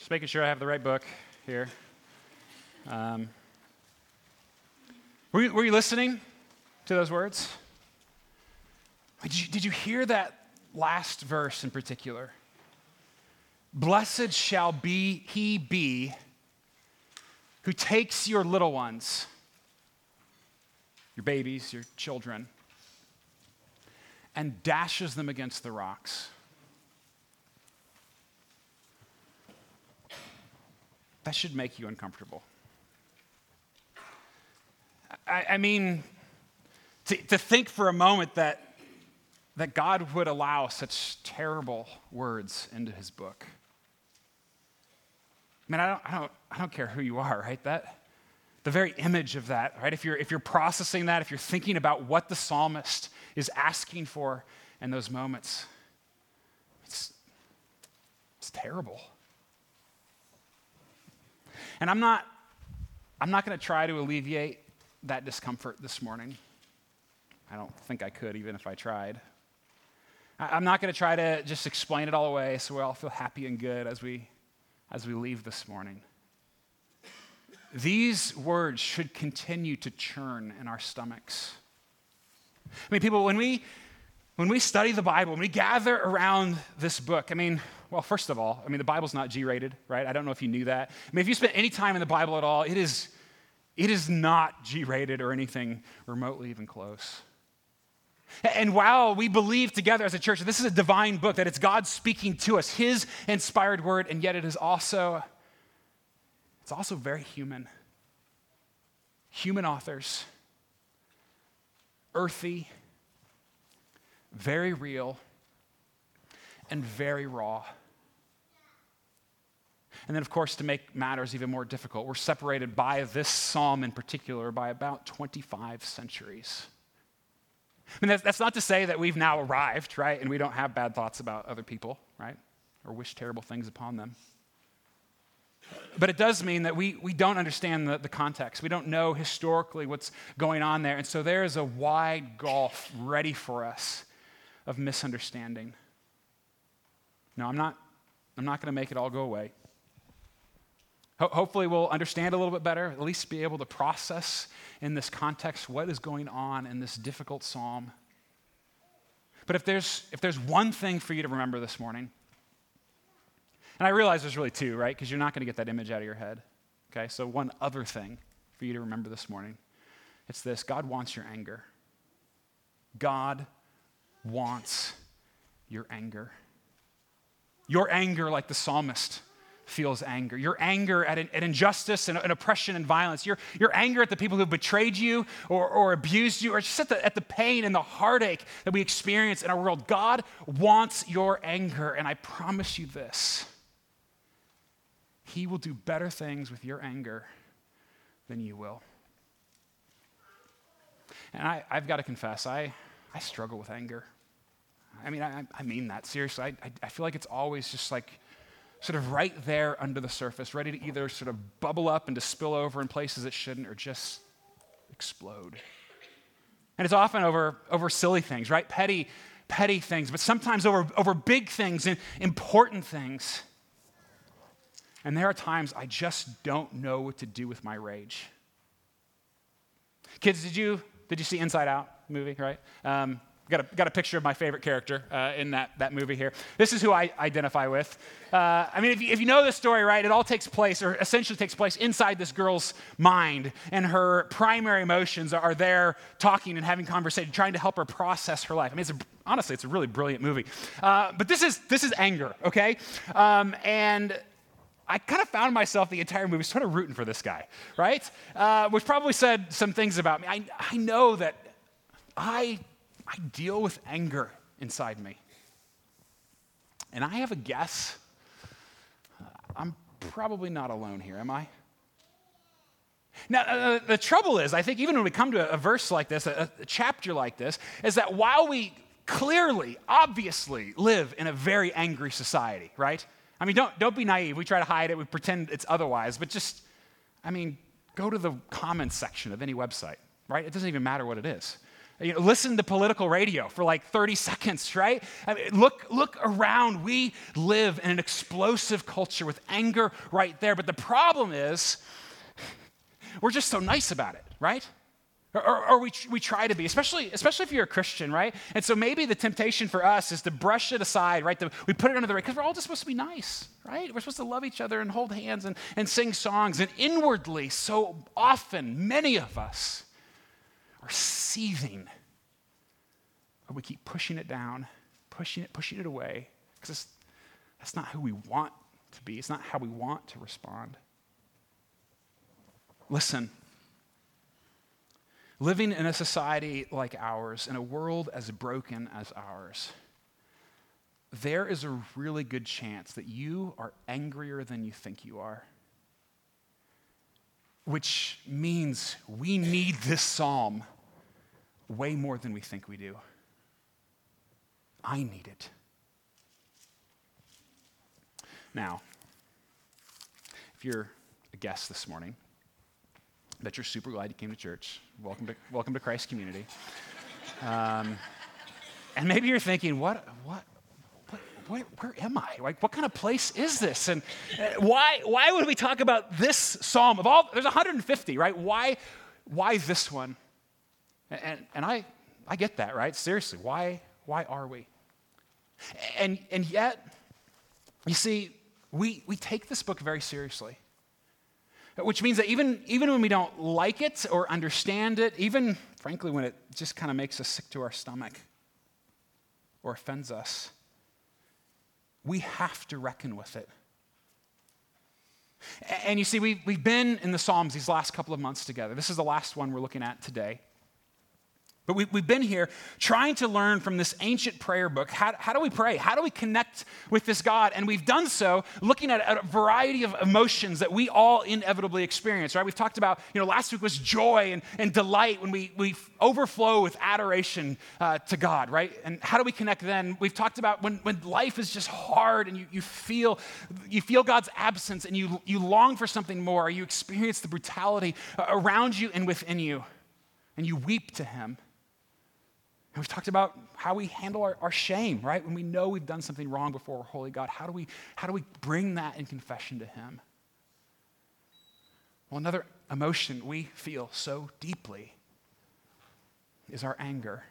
Just making sure I have the right book here. Um, were, you, were you listening to those words? Did you, did you hear that last verse in particular? Blessed shall be he be who takes your little ones, your babies, your children, and dashes them against the rocks. That should make you uncomfortable. I, I mean, to, to think for a moment that, that God would allow such terrible words into his book. I mean, I don't, I don't, I don't care who you are, right? That, the very image of that, right? If you're, if you're processing that, if you're thinking about what the psalmist is asking for in those moments, it's, it's terrible. And I'm not, I'm not going to try to alleviate that discomfort this morning. I don't think I could, even if I tried. I'm not going to try to just explain it all away so we all feel happy and good as we, as we leave this morning. These words should continue to churn in our stomachs. I mean, people, when we, when we study the Bible, when we gather around this book, I mean, well, first of all, I mean, the Bible's not G rated, right? I don't know if you knew that. I mean, if you spend any time in the Bible at all, it is, it is not G rated or anything remotely even close. And while we believe together as a church that this is a divine book, that it's God speaking to us, His inspired word, and yet it is also, it's also very human. Human authors, earthy, very real, and very raw. And then, of course, to make matters even more difficult, we're separated by this psalm in particular by about 25 centuries. I mean, that's, that's not to say that we've now arrived, right? And we don't have bad thoughts about other people, right? Or wish terrible things upon them. But it does mean that we, we don't understand the, the context. We don't know historically what's going on there. And so there is a wide gulf ready for us of misunderstanding. No, I'm not, I'm not going to make it all go away. Ho- hopefully, we'll understand a little bit better, at least be able to process in this context what is going on in this difficult psalm. But if there's, if there's one thing for you to remember this morning, and I realize there's really two, right? Because you're not going to get that image out of your head. Okay, so one other thing for you to remember this morning it's this God wants your anger. God wants your anger. Your anger, like the psalmist feels anger. Your anger at, an, at injustice and, and, oppression and violence. Your, your anger at the people who betrayed you or, or abused you, or just at the, at the pain and the heartache that we experience in our world. God wants your anger, and I promise you this He will do better things with your anger than you will. And I, I've got to confess, I, I struggle with anger. I mean, I, I mean that seriously. I, I, feel like it's always just like sort of right there under the surface, ready to either sort of bubble up and to spill over in places it shouldn't or just explode. And it's often over, over silly things, right? Petty, petty things, but sometimes over, over big things and important things. And there are times I just don't know what to do with my rage. Kids, did you, did you see Inside Out movie, right? Um, got a, got a picture of my favorite character uh, in that, that movie here. This is who I identify with. Uh, I mean, if you, if you know the story, right, it all takes place, or essentially takes place, inside this girl's mind, and her primary emotions are there talking and having conversation, trying to help her process her life. I mean, it's a, honestly, it's a really brilliant movie. Uh, but this is, this is anger, okay? Um, and I kind of found myself the entire movie sort of rooting for this guy, right? Uh, which probably said some things about me. I, I know that I I deal with anger inside me. And I have a guess. I'm probably not alone here, am I? Now, uh, the trouble is, I think even when we come to a, a verse like this, a, a chapter like this, is that while we clearly, obviously live in a very angry society, right? I mean, don't, don't be naive. We try to hide it, we pretend it's otherwise, but just, I mean, go to the comments section of any website, right? It doesn't even matter what it is. You know, listen to political radio for like 30 seconds, right? I mean, look, look around. We live in an explosive culture with anger right there. But the problem is, we're just so nice about it, right? Or, or, or, we, we try to be, especially, especially if you're a Christian, right? And so maybe the temptation for us is to brush it aside, right? We put it under the rug because we're all just supposed to be nice, right? We're supposed to love each other and hold hands and, and sing songs. And inwardly, so often, many of us are seething. But we keep pushing it down, pushing it, pushing it away because that's not who we want to be. It's not how we want to respond. Listen living in a society like ours, in a world as broken as ours, there is a really good chance that you are angrier than you think you are. Which means we need this psalm way more than we think we do. I need it. Now, if you're a guest this morning, bet you're super glad you came to church. Welcome to, welcome to Christ Community. Um, and maybe you're thinking, what, what, where, where am I? Like, what kind of place is this? And uh, why, why would we talk about this psalm of all? There's 150, right? Why, why this one? And, and I, I get that, right? Seriously, why, why are we? And, and yet, you see, we, we take this book very seriously which means that even, even when we don't like it or understand it, even frankly when it just kind of makes us sick to our stomach or offends us, we have to reckon with it. And you see, we've, we've been in the Psalms these last couple of months together. This is the last one we're looking at today. But we, have been here trying to learn from this ancient prayer book how, how, do we pray? How do we connect with this God? And we've done so looking at a variety of emotions that we all inevitably experience, right? We've talked about, you know, last week was joy and, and delight when we, we overflow with adoration uh, to God, right? And how do we connect then? We've talked about when, when life is just hard and you, you, feel, you feel God's absence and you, you long for something more, you experience the brutality around you and within you, and you weep to Him. And we've talked about how we handle our, our, shame, right? When we know we've done something wrong before our holy God, how do we, how do we bring that in confession to Him? Well, another emotion we feel so deeply is our anger.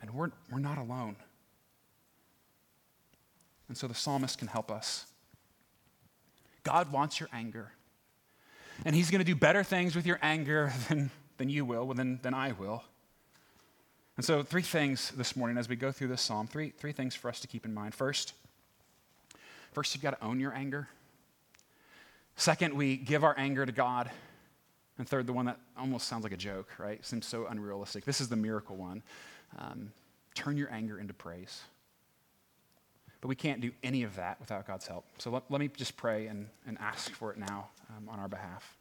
And we're, we're not alone. And so the psalmist can help us. God wants your anger. And He's going to do better things with your anger than than you will, than, than I will. And so, three things this morning as we go through this psalm, three, three things for us to keep in mind. First, first, you've got to own your anger. Second, we give our anger to God. And third, the one that almost sounds like a joke, right? Seems so unrealistic. This is the miracle one. Um, turn your anger into praise. But we can't do any of that without God's help. So let, let me just pray and, and ask for it now um, on our behalf.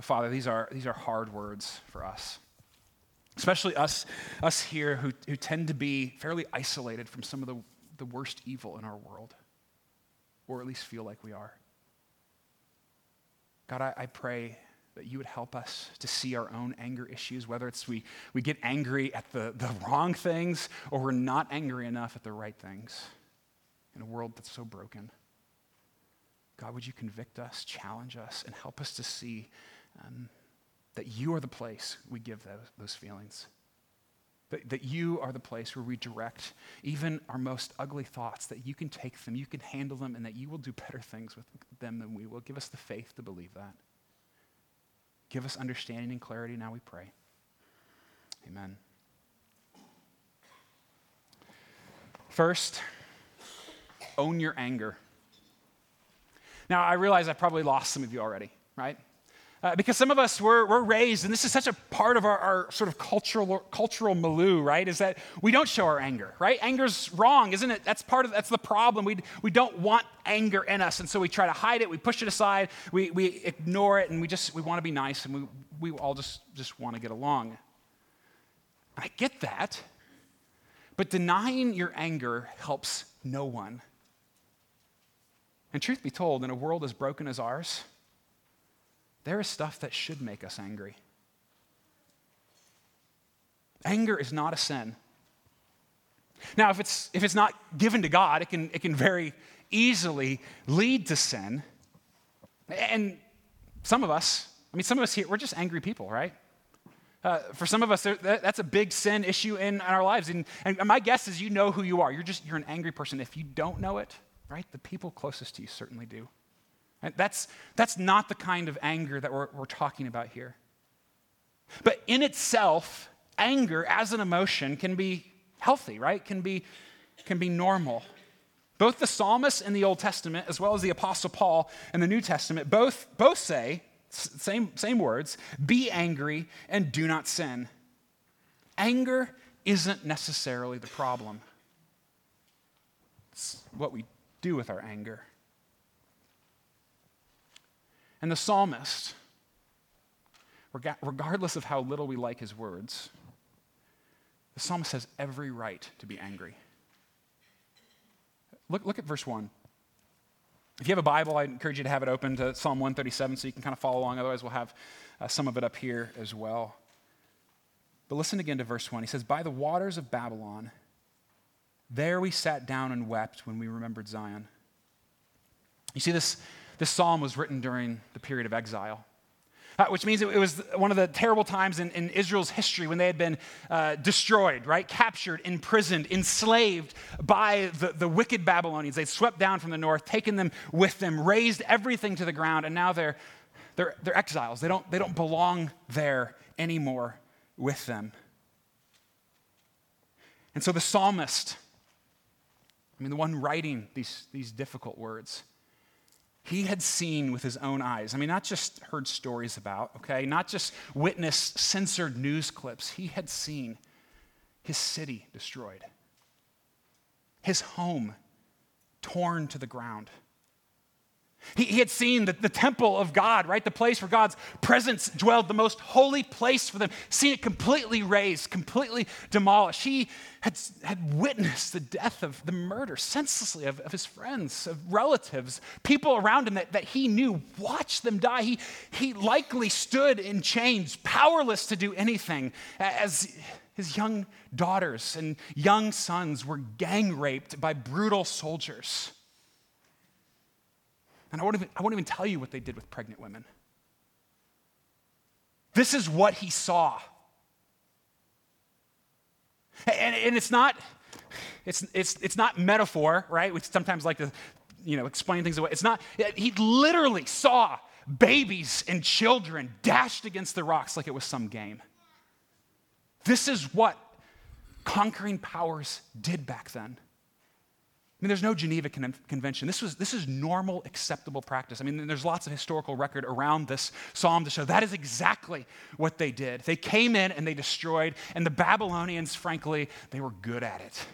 Father, these are, these are hard words for us, especially us, us here who, who tend to be fairly isolated from some of the, the worst evil in our world, or at least feel like we are. God, I, I pray that you would help us to see our own anger issues, whether it's we, we get angry at the, the wrong things or we're not angry enough at the right things in a world that's so broken. God, would you convict us, challenge us, and help us to see um, that you are the place we give those, those feelings. That, that you are the place where we direct even our most ugly thoughts, that you can take them, you can handle them, and that you will do better things with them than we will. Give us the faith to believe that. Give us understanding and clarity now, we pray. Amen. First, own your anger. Now, I realize I probably lost some of you already, right? Uh, because some of us were, we're raised, and this is such a part of our, our, sort of cultural, cultural milieu, right? Is that we don't show our anger, right? Anger's wrong, isn't it? That's part of that's the problem. We, we don't want anger in us, and so we try to hide it, we push it aside, we, we ignore it, and we just we want to be nice, and we, we all just, just want to get along. I get that, but denying your anger helps no one. And truth be told, in a world as broken as ours, there is stuff that should make us angry. Anger is not a sin. Now, if it's, if it's not given to God, it can, it can very easily lead to sin. And some of us, I mean, some of us here, we're just angry people, right? Uh, for some of us, that's a big sin issue in our lives. And, and my guess is you know who you are. You're just, you're an angry person. If you don't know it, right, the people closest to you certainly do. That's, that's not the kind of anger that we're, we're talking about here. But in itself, anger as an emotion can be healthy, right? Can be, can be normal. Both the psalmist in the Old Testament, as well as the Apostle Paul in the New Testament, both, both say, same, same words, be angry and do not sin. Anger isn't necessarily the problem, it's what we do with our anger. And the psalmist, regardless of how little we like his words, the psalmist has every right to be angry. Look, look at verse 1. If you have a Bible, I encourage you to have it open to Psalm 137 so you can kind of follow along. Otherwise, we'll have uh, some of it up here as well. But listen again to verse 1. He says, By the waters of Babylon, there we sat down and wept when we remembered Zion. You see, this, this psalm was written during the period of exile uh, which means it, it, was one of the terrible times in, in Israel's history when they had been uh, destroyed, right? Captured, imprisoned, enslaved by the, the wicked Babylonians. They'd swept down from the north, taken them with them, razed everything to the ground, and now they're, they're, they're exiles. They don't, they don't belong there anymore with them. And so the psalmist, I mean, the one writing these, these difficult words, he had seen with his own eyes. I mean, not just heard stories about, okay, not just witnessed censored news clips. He had seen his city destroyed, his home torn to the ground. He, he had seen the, the temple of God, right? The place where God's presence dwelled, the most holy place for them, seen it completely razed, completely demolished. He had, had witnessed the death of the murder senselessly of, of his friends, of relatives, people around him that, that he knew, watched them die. He, he likely stood in chains, powerless to do anything, as his young daughters and young sons were gang raped by brutal soldiers. And I won't, even, I won't even tell you what they did with pregnant women. This is what he saw. And, and it's not, it's, it's, it's not metaphor, right? We sometimes like to, you know, explain things away. It's not, he literally saw babies and children dashed against the rocks like it was some game. This is what conquering powers did back then. I mean, there's no Geneva Con- Convention. This, was, this is normal, acceptable practice. I mean, there's lots of historical record around this psalm to show that is exactly what they did. They came in and they destroyed, and the Babylonians, frankly, they were good at it.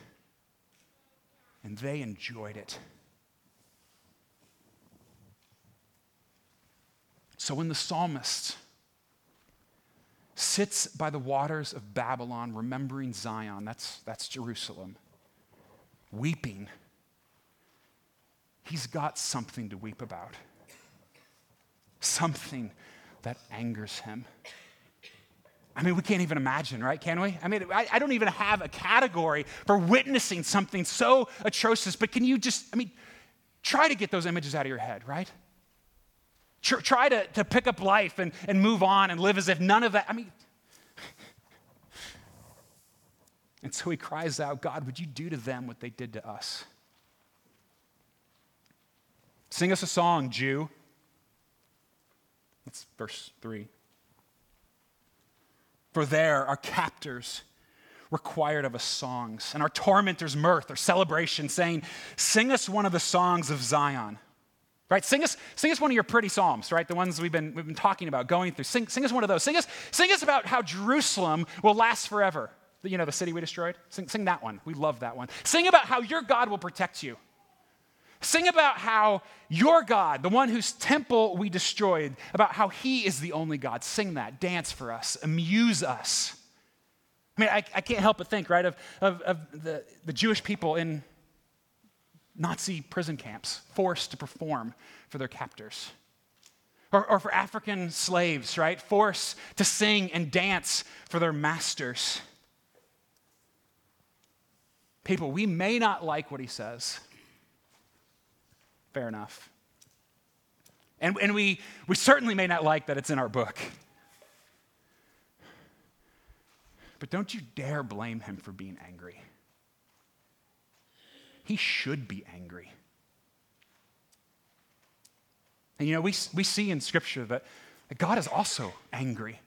And they enjoyed it. So when the psalmist sits by the waters of Babylon, remembering Zion, that's, that's Jerusalem, weeping he's got something to weep about, something that angers him. I mean, we can't even imagine, right? Can we? I mean, I, I, don't even have a category for witnessing something so atrocious, but can you just, I mean, try to get those images out of your head, right? Tr- try to, to pick up life and, and move on and live as if none of that, I mean, and so he cries out, God, would you do to them what they did to us? Sing us a song, Jew. That's verse 3. For there our captors required of us songs, and our tormentors mirth or celebration, saying, Sing us one of the songs of Zion. Right? Sing us, sing us one of your pretty psalms, right? The ones we've been, we've been talking about, going through. Sing, sing us one of those. Sing us, sing us about how Jerusalem will last forever. You know, the city we destroyed? Sing, sing that one. We love that one. Sing about how your God will protect you. Sing about how your God, the one whose temple we destroyed, about how he is the only God. Sing that, dance for us, amuse us. I mean, I, I can't help but think, right, of, of, of the, the Jewish people in Nazi prison camps, forced to perform for their captors. Or, or for African slaves, right? Forced to sing and dance for their masters. People, we may not like what he says. Fair enough. And, and we, we certainly may not like that it's in our book. But don't you dare blame him for being angry. He should be angry. And you know, we, we see in Scripture that, that God is also angry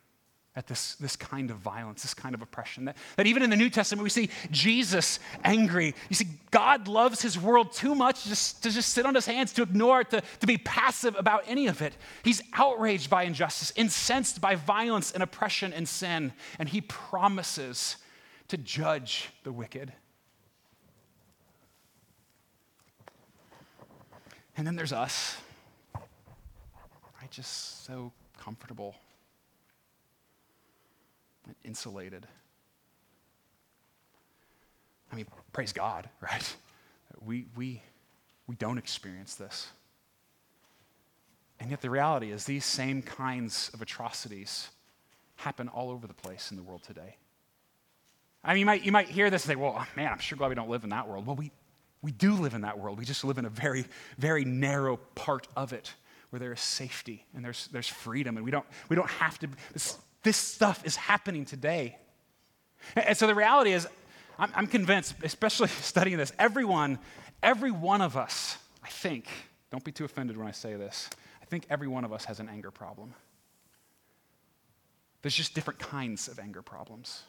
at this, this kind of violence, this kind of oppression. That, that even in the New Testament, we see Jesus angry. You see, God loves his world too much just, to just sit on his hands, to ignore it, to, to be passive about any of it. He's outraged by injustice, incensed by violence and oppression and sin, and he promises to judge the wicked. And then there's us. I just so comfortable insulated. I mean, praise God, right? We, we, we don't experience this. And yet, the reality is, these same kinds of atrocities happen all over the place in the world today. I mean, you might, you might hear this and say, well, man, I'm sure glad we don't live in that world. Well, we, we do live in that world. We just live in a very, very narrow part of it where there is safety and there's, there's freedom. And we don't, we don't have to, this, stuff is happening today. And so the reality is, I'm, I'm convinced, especially studying this, everyone, every one of us, I think, don't be too offended when I say this, I think every one of us has an anger problem. There's just different kinds of anger problems.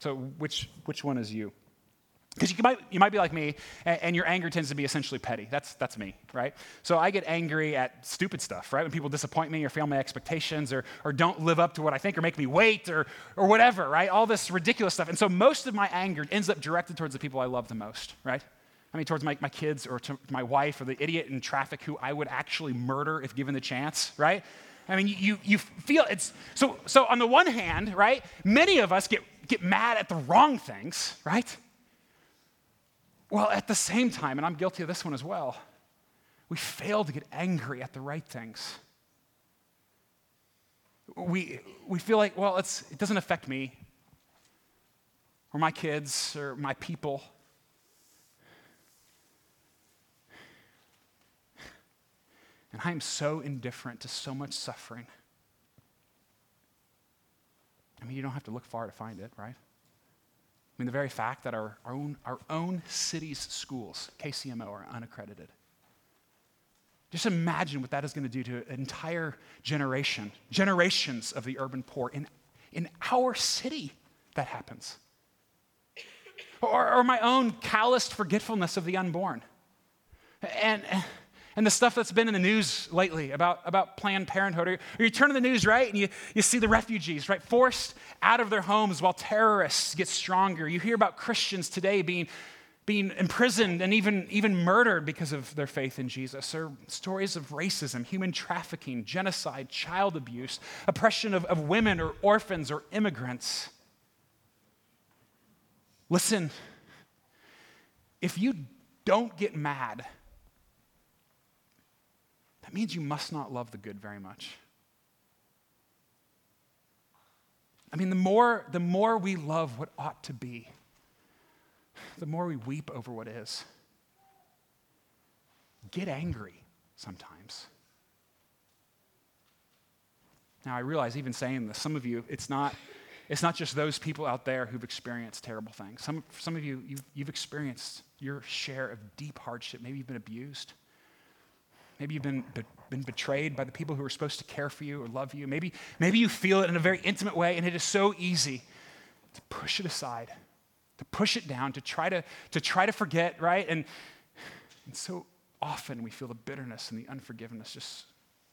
So, which, which one is you? Because you might, you might be like me, and, and, your anger tends to be essentially petty. That's, that's me, right? So I get angry at stupid stuff, right? When people disappoint me or fail my expectations or, or don't live up to what I think or make me wait or, or whatever, right? All this ridiculous stuff. And so most of my anger ends up directed towards the people I love the most, right? I mean, towards my, my kids or to my wife or the idiot in traffic who I would actually murder if given the chance, right? I mean, you, you feel it's so, so on the one hand, right, many of us get, get mad at the wrong things, right? Well, at the same time, and I'm guilty of this one as well, we fail to get angry at the right things. We, we feel like, well, it doesn't affect me or my kids or my people. And I am so indifferent to so much suffering. I mean, you don't have to look far to find it, right? I mean, the very fact that our, our, own, our own city's schools, KCMO, are unaccredited. Just imagine what that is going to do to an entire generation, generations of the urban poor in, in our city that happens. Or, or my own calloused forgetfulness of the unborn. And, and the stuff that's been in the news lately about, about Planned Parenthood. Or, or you turn to the news, right, and you, you see the refugees, right, forced out of their homes while terrorists get stronger. You hear about Christians today being, being imprisoned and even, even murdered because of their faith in Jesus, or stories of racism, human trafficking, genocide, child abuse, oppression of, of women or orphans or immigrants. Listen, if you don't get mad that means you must not love the good very much. I mean, the more, the more we love what ought to be, the more we weep over what is. Get angry sometimes. Now, I realize even saying this, some of you, it's not, it's not just those people out there who've experienced terrible things. Some, some of you, you've, you've experienced your share of deep hardship. Maybe you've been abused. Maybe you've been, be, been betrayed by the people who are supposed to care for you or love you. Maybe, maybe you feel it in a very intimate way, and it is so easy to push it aside, to push it down, to try to, to, try to forget, right? And, and so often we feel the bitterness and the unforgiveness just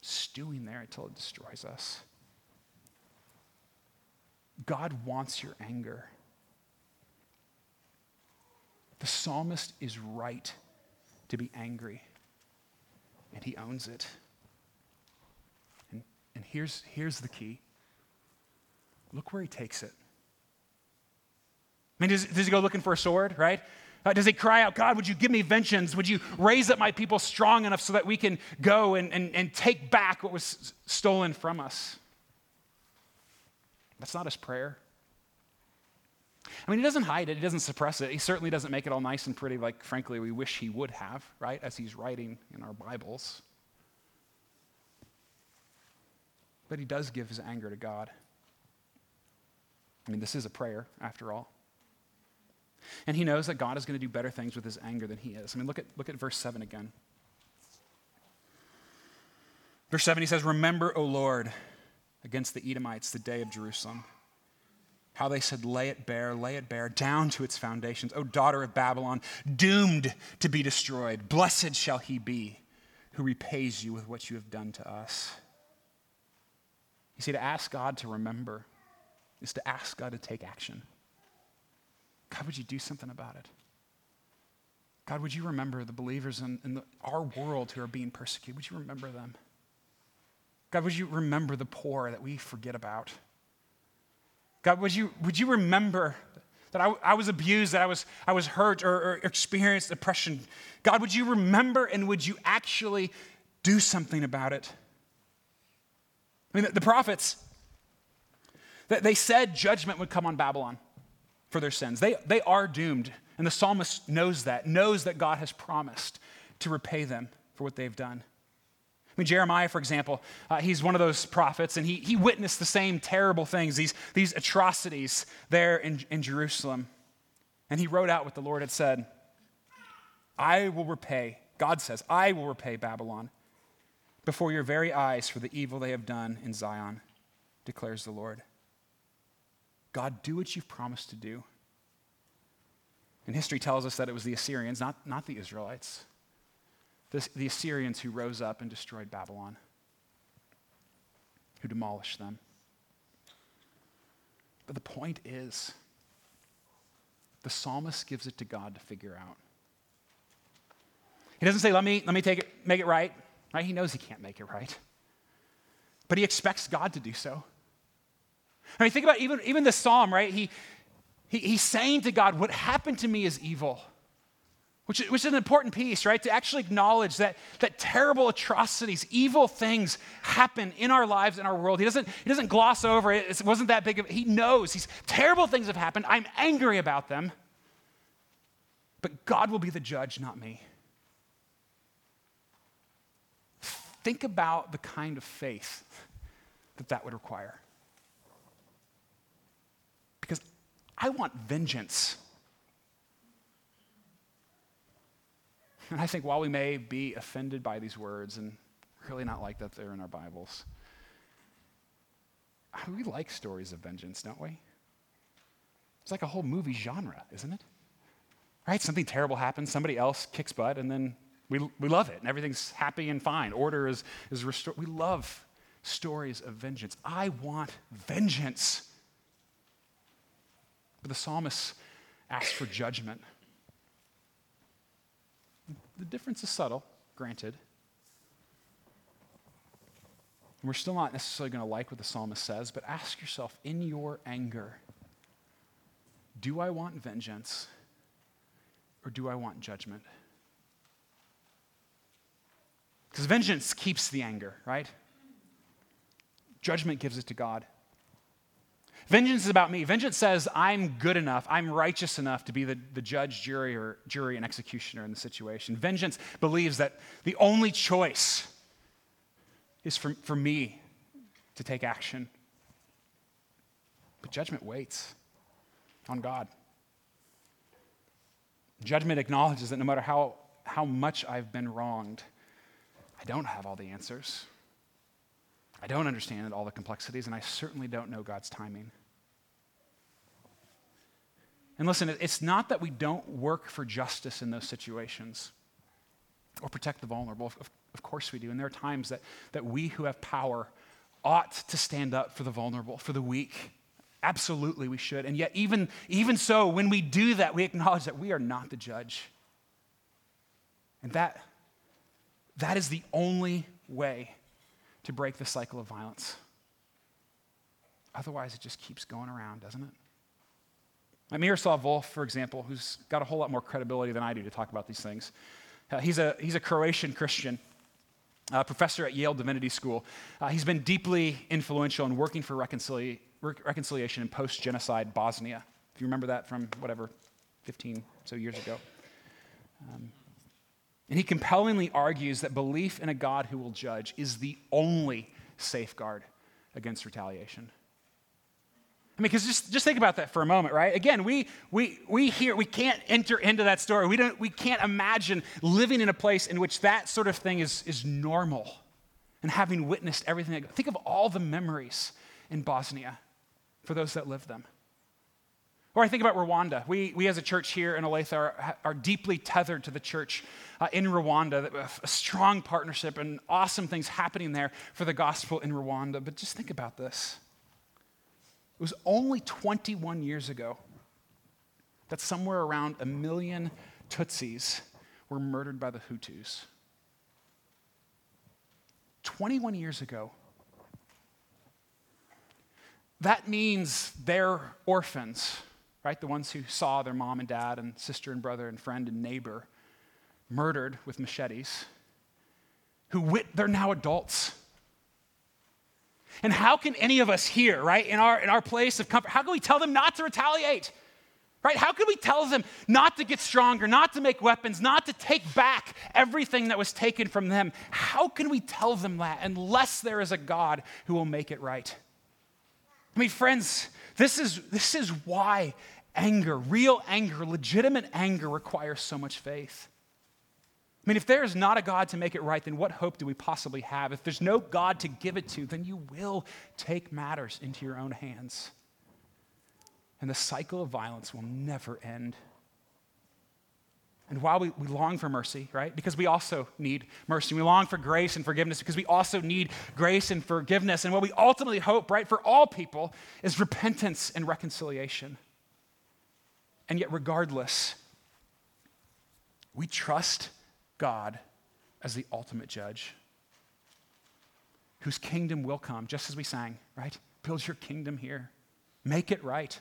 stewing there until it destroys us. God wants your anger. The psalmist is right to be angry and he owns it. And, and here's, here's the key look where he takes it. I mean, does, does he go looking for a sword, right? Uh, does he cry out, God, would you give me vengeance? Would you raise up my people strong enough so that we can go and, and, and take back what was stolen from us? That's not his prayer. I mean, he doesn't hide it, he doesn't suppress it. He certainly doesn't make it all nice and pretty, like, frankly, we wish he would have, right, as he's writing in our Bibles. But he does give his anger to God. I mean, this is a prayer, after all. And he knows that God is going to do better things with his anger than he is. I mean, look at, look at verse 7 again. Verse 7, he says, Remember, O Lord, against the Edomites the day of Jerusalem. How they said, Lay it bare, lay it bare, down to its foundations. O daughter of Babylon, doomed to be destroyed. Blessed shall he be who repays you with what you have done to us. You see, to ask God to remember is to ask God to take action. God, would you do something about it? God, would you remember the believers in, in the, our world who are being persecuted? Would you remember them? God, would you remember the poor that we forget about? God, would you, would you remember that I, I was abused, that I was, I was hurt or, or experienced oppression? God, would you remember and would you actually do something about it? I mean, the, the prophets, they said judgment would come on Babylon for their sins. They, they are doomed. And the psalmist knows that, knows that God has promised to repay them for what they've done. I mean, Jeremiah, for example, uh, he's one of those prophets, and he, he witnessed the same terrible things, these, these atrocities there in, in Jerusalem. And he wrote out what the Lord had said I will repay, God says, I will repay Babylon before your very eyes for the evil they have done in Zion, declares the Lord. God, do what you've promised to do. And history tells us that it was the Assyrians, not, not the Israelites, the, the Assyrians who rose up and destroyed Babylon, who demolished them. But the point is, the psalmist gives it to God to figure out. He doesn't say, let me, let me take it, make it right. right. He knows he can't make it right. But he expects God to do so. I mean, think about even, even the psalm, right? He, he, he's saying to God, What happened to me is evil. Which, which is an important piece, right? To actually acknowledge that, that terrible atrocities, evil things happen in our lives, in our world. He doesn't, he doesn't gloss over it. It wasn't that big of He knows these terrible things have happened. I'm angry about them. But God will be the judge, not me. Think about the kind of faith that that would require. Because I want vengeance. And I think while we may be offended by these words and really not like that they're in our Bibles, we like stories of vengeance, don't we? It's like a whole movie genre, isn't it? Right? Something terrible happens, somebody else kicks butt, and then we, we love it, and everything's happy and fine. Order is, is restored. We love stories of vengeance. I want vengeance. But the psalmist asks for judgment. The difference is subtle, granted. We're still not necessarily going to like what the psalmist says, but ask yourself in your anger do I want vengeance or do I want judgment? Because vengeance keeps the anger, right? Judgment gives it to God. Vengeance is about me. Vengeance says I'm good enough, I'm righteous enough to be the, the judge, jury, or jury and executioner in the situation. Vengeance believes that the only choice is for, for me to take action. But judgment waits on God. Judgment acknowledges that no matter how, how much I've been wronged, I don't have all the answers. I don't understand all the complexities, and I certainly don't know God's timing. And listen, it's not that we don't work for justice in those situations or protect the vulnerable. Of, of course we do. And there are times that, that we who have power ought to stand up for the vulnerable, for the weak. Absolutely, we should. And yet, even, even so, when we do that, we acknowledge that we are not the judge. And that, that is the only way to break the cycle of violence. Otherwise, it just keeps going around, doesn't it? Like Miroslav Volf, for example, who's got a whole lot more credibility than I do to talk about these things. Uh, he's, a, he's a Croatian Christian, uh, professor at Yale Divinity School. Uh, he's been deeply influential in working for reconcilia- reconciliation in post genocide Bosnia. If you remember that from whatever, 15 so years ago. Um, and he compellingly argues that belief in a God who will judge is the only safeguard against retaliation. I mean, because just, just think about that for a moment, right? Again, we, we, we hear, we can't enter into that story. We, don't, we can't imagine living in a place in which that sort of thing is, is normal and having witnessed everything. Think of all the memories in Bosnia for those that live them. Or I think about Rwanda. We, we as a church here in Olathe are, are deeply tethered to the church uh, in Rwanda, a strong partnership and awesome things happening there for the gospel in Rwanda. But just think about this. It was only 21 years ago that somewhere around a million Tutsis were murdered by the Hutus. 21 years ago. That means they're orphans, right? The ones who saw their mom and dad and sister and brother and friend and neighbor murdered with machetes, who wit- they're now adults and how can any of us here, right, in our, in our place of comfort, how can we tell them not to retaliate? Right? How can we tell them not to get stronger, not to make weapons, not to take back everything that was taken from them? How can we tell them that unless there is a God who will make it right? I mean, friends, this is, this is why anger, real anger, legitimate anger requires so much faith. I mean, if there is not a God to make it right, then what hope do we possibly have? If there's no God to give it to, then you will take matters into your own hands. And the cycle of violence will never end. And while we, we long for mercy, right? Because we also need mercy. We long for grace and forgiveness because we also need grace and forgiveness. And what we ultimately hope, right, for all people is repentance and reconciliation. And yet, regardless, we trust God as the ultimate judge, whose kingdom will come, just as we sang, right? Build your kingdom here, make it right.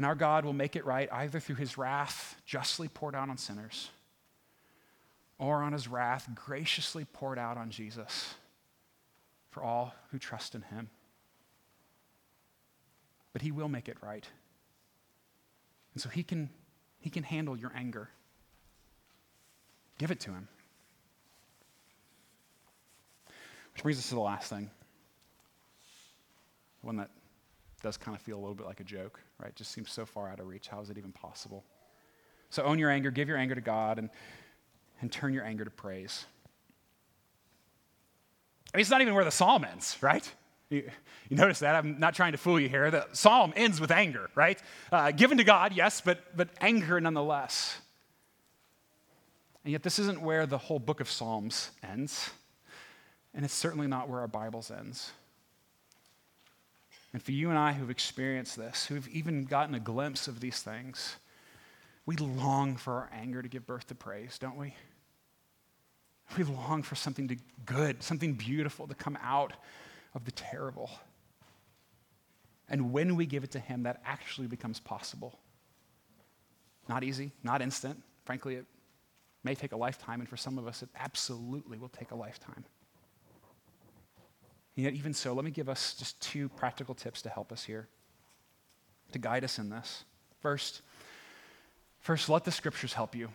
And our God will make it right either through his wrath justly poured out on sinners or on his wrath graciously poured out on Jesus for all who trust in him. But he will make it right. And so he can, he can handle your anger. Give it to him. Which brings us to the last thing. One that does kind of feel a little bit like a joke, right? Just seems so far out of reach. How is it even possible? So own your anger, give your anger to God, and, and turn your anger to praise. I mean, it's not even where the psalm ends, right? You, you, notice that? I'm not trying to fool you here. The psalm ends with anger, right? Uh, given to God, yes, but, but anger nonetheless. And yet, this isn't where the whole book of Psalms ends. And it's certainly not where our Bibles ends. And for you and I who've experienced this, who've even gotten a glimpse of these things, we long for our anger to give birth to praise, don't we? We long for something to good, something beautiful to come out of the terrible. And when we give it to Him, that actually becomes possible. Not easy, not instant. Frankly, it may take a lifetime, and for some of us, it absolutely will take a lifetime. And yet, even so, let me give us just two practical tips to help us here, to guide us in this. First, first, let the scriptures help you.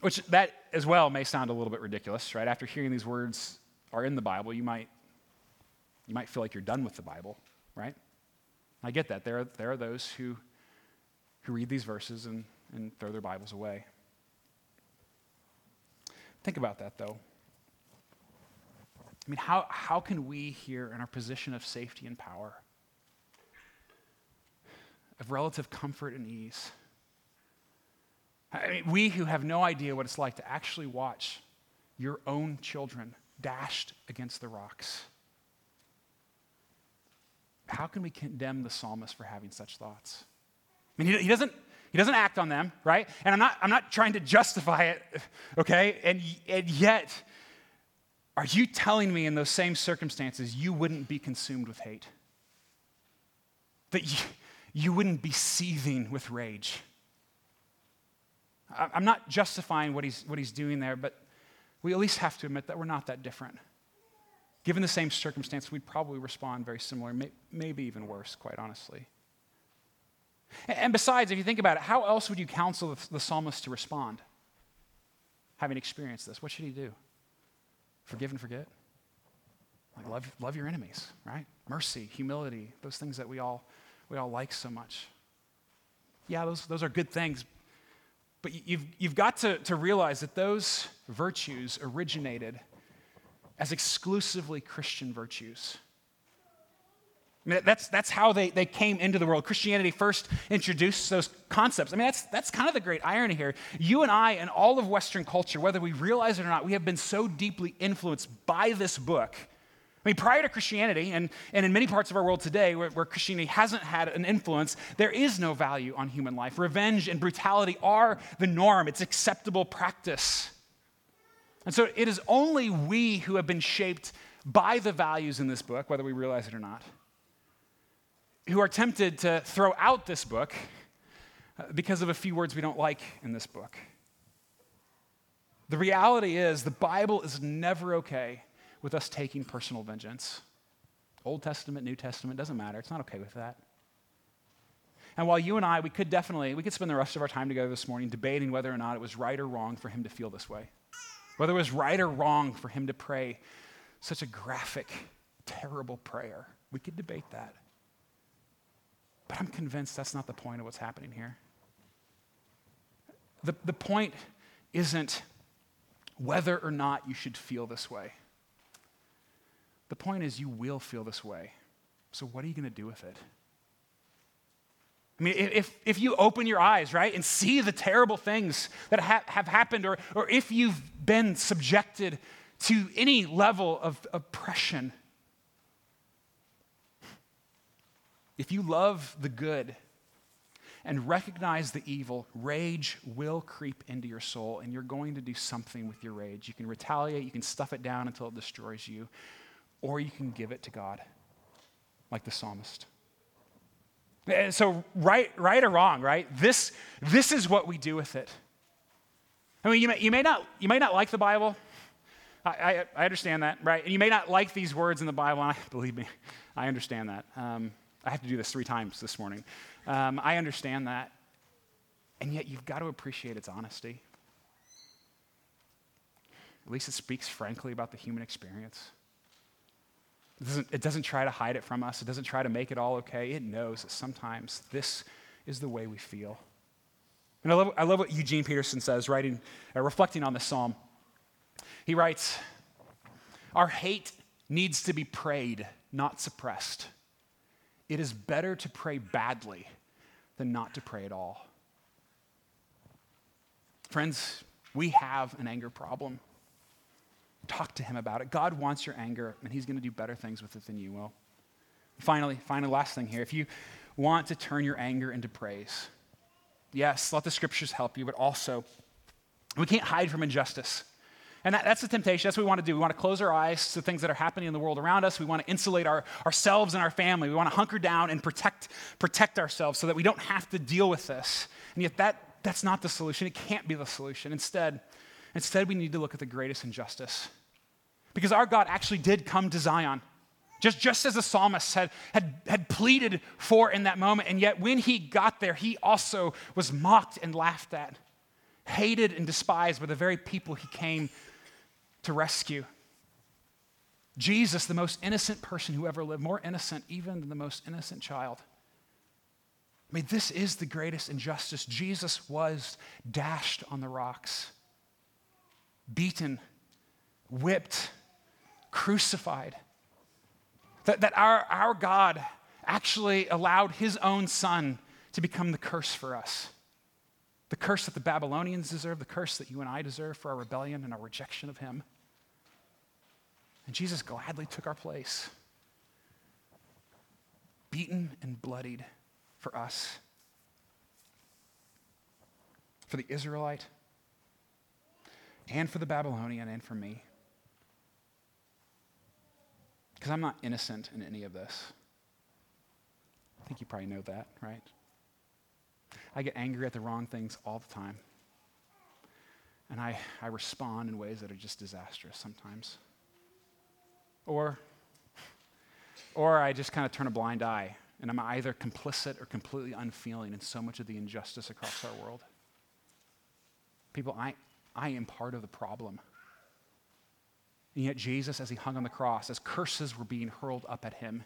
Which that as well may sound a little bit ridiculous, right? After hearing these words are in the Bible, you might you might feel like you're done with the Bible, right? I get that. There are, there are those who, who read these verses and, and throw their Bibles away. Think about that, though. I mean, how, how can we here in our position of safety and power, of relative comfort and ease, I mean, we who have no idea what it's like to actually watch your own children dashed against the rocks, how can we condemn the psalmist for having such thoughts? I mean, he, he doesn't he doesn't act on them, right? And I'm not, I'm not trying to justify it, okay? And, and yet, are you telling me in those same circumstances you wouldn't be consumed with hate? that you, you wouldn't be seething with rage. I'm not justifying what he's, what he's doing there, but we at least have to admit that we're not that different. Given the same circumstance, we'd probably respond very similar, may, maybe even worse, quite honestly. And besides, if you think about it, how else would you counsel the, the psalmist to respond? Having experienced this, what should he do? Forgive and forget? Like love, love your enemies, right? Mercy, humility, those things that we all, we all like so much. Yeah, those, those are good things, but you've, you've got to, to realize that those virtues originated as exclusively Christian virtues. I mean, that's, that's how they, they came into the world. Christianity first introduced those concepts. I mean, that's, that's kind of the great irony here. You and I, and all of Western culture, whether we realize it or not, we have been so deeply influenced by this book. I mean, prior to Christianity, and, and in many parts of our world today where, where Christianity hasn't had an influence, there is no value on human life. Revenge and brutality are the norm, it's acceptable practice. And so it is only we who have been shaped by the values in this book, whether we realize it or not, who are tempted to throw out this book uh, because of a few words we don't like in this book. The reality is, the Bible is never okay with us taking personal vengeance. Old Testament, New Testament, doesn't matter. It's not okay with that. And while you and I, we could definitely, we could spend the rest of our time together this morning debating whether or not it was right or wrong for him to feel this way. Whether it was right or wrong for him to pray such a graphic, terrible prayer. We could debate that. But I'm convinced that's not the point of what's happening here. The, the point isn't whether or not you should feel this way. The point is, you will feel this way. So, what are you going to do with it? I mean, if, if you open your eyes, right, and see the terrible things that ha- have happened, or, or if you've been subjected to any level of oppression, if you love the good and recognize the evil, rage will creep into your soul, and you're going to do something with your rage. You can retaliate, you can stuff it down until it destroys you, or you can give it to God, like the psalmist. So, right, right or wrong, right? This, this is what we do with it. I mean, you may, you may, not, you may not like the Bible. I, I, I, understand that, right? And you may not like these words in the Bible. I, believe me, I understand that. Um, I have to do this three times this morning. Um, I understand that. And yet, you've got to appreciate its honesty. At least it speaks frankly about the human experience. It doesn't, it doesn't try to hide it from us, it doesn't try to make it all okay. It knows that sometimes this is the way we feel. And I love, I love what Eugene Peterson says, writing, uh, reflecting on this psalm. He writes, Our hate needs to be prayed, not suppressed. It is better to pray badly than not to pray at all. Friends, we have an anger problem. Talk to him about it. God wants your anger, and he's going to do better things with it than you will. Finally, finally, last thing here. If you want to turn your anger into praise, yes, let the scriptures help you, but also, we can't hide from injustice. And that, that's the temptation. That's what we want to do. We want to close our eyes to things that are happening in the world around us. We want to insulate our, ourselves and our family. We want to hunker down and protect, protect ourselves so that we don't have to deal with this. And yet, that, that's not the solution. It can't be the solution. Instead, Instead, we need to look at the greatest injustice. Because our God actually did come to Zion, just, just as the psalmist had, had, had pleaded for in that moment. And yet, when he got there, he also was mocked and laughed at, hated and despised by the very people he came to rescue. Jesus, the most innocent person who ever lived, more innocent even than the most innocent child. I mean, this is the greatest injustice. Jesus was dashed on the rocks beaten, whipped, crucified. That, that our, our God actually allowed his own son to become the curse for us. The curse that the Babylonians deserve, the curse that you and I deserve for our rebellion and our rejection of him. And Jesus gladly took our place, beaten and bloodied for us. For the Israelite, and for the Babylonian and for me. Because I'm not innocent in any of this. I think you probably know that, right? I get angry at the wrong things all the time. And I, I respond in ways that are just disastrous sometimes. Or, or I just kind of turn a blind eye and I'm either complicit or completely unfeeling in so much of the injustice across our world. People, I, I am part of the problem. And yet, Jesus, as he hung on the cross, as curses were being hurled up at him,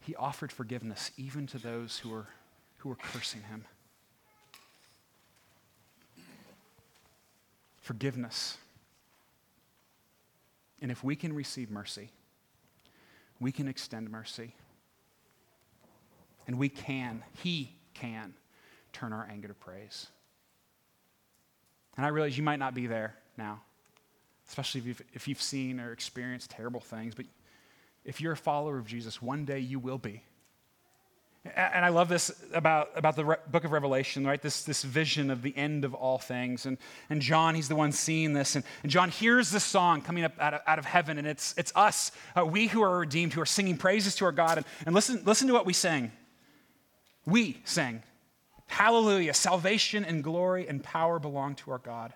he offered forgiveness even to those who were, who were cursing him. Forgiveness. And if we can receive mercy, we can extend mercy. And we can, He can, turn our anger to praise. And I realize you might not be there now, especially if you've, if you've seen or experienced terrible things, but if you're a follower of Jesus, one day you will be. And I love this about, about the Re- book of Revelation, right? This, this vision of the end of all things. And, and John, he's the one seeing this. And, and John hears this song coming up out of, out of heaven, and it's, it's us, uh, we who are redeemed, who are singing praises to our God. And, and listen, listen to what we sing. We sing, Hallelujah, salvation and glory and power belong to our God,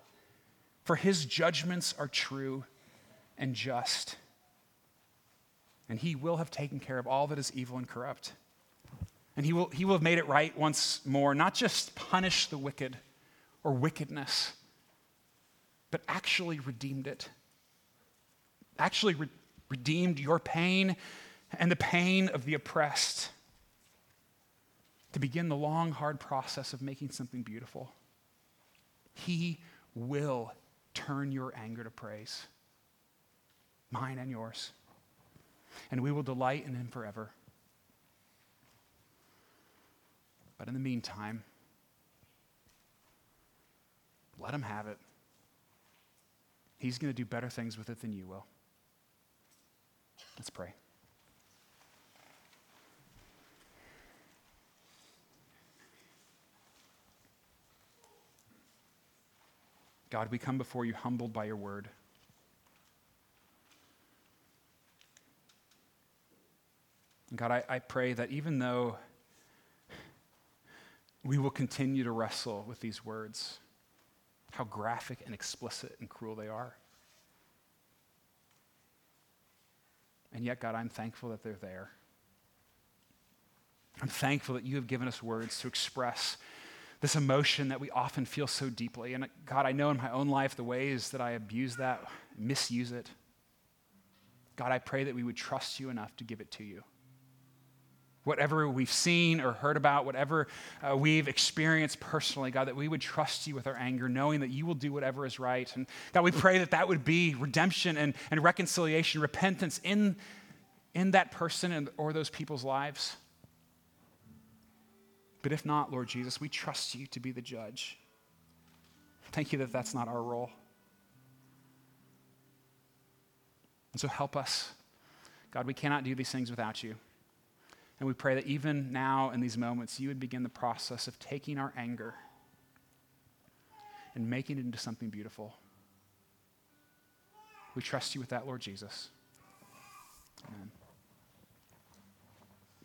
for his judgments are true and just. And he will have taken care of all that is evil and corrupt. And he will, he will have made it right once more, not just punish the wicked or wickedness, but actually redeemed it. Actually re- redeemed your pain and the pain of the oppressed to begin the long, hard process of making something beautiful. He will turn your anger to praise, mine and yours. And we will delight in him forever. But in the meantime, let him have it. He's going to do better things with it than you will. Let's pray. God, we come before you humbled by your word. God, I, I pray that even though we will continue to wrestle with these words, how graphic and explicit and cruel they are. And yet, God, I'm thankful that they're there. I'm thankful that you have given us words to express this emotion that we often feel so deeply. And God, I know in my own life the ways that I abuse that, misuse it. God, I pray that we would trust you enough to give it to you. Whatever we've seen or heard about, whatever uh, we've experienced personally, God, that we would trust you with our anger, knowing that you will do whatever is right. And God, we pray that that would be redemption and, and reconciliation, repentance in, in that person and, or those people's lives. But if not, Lord Jesus, we trust you to be the judge. Thank you that that's not our role. And so help us. God, we cannot do these things without you. And we pray that even now in these moments, you would begin the process of taking our anger and making it into something beautiful. We trust you with that, Lord Jesus. Amen.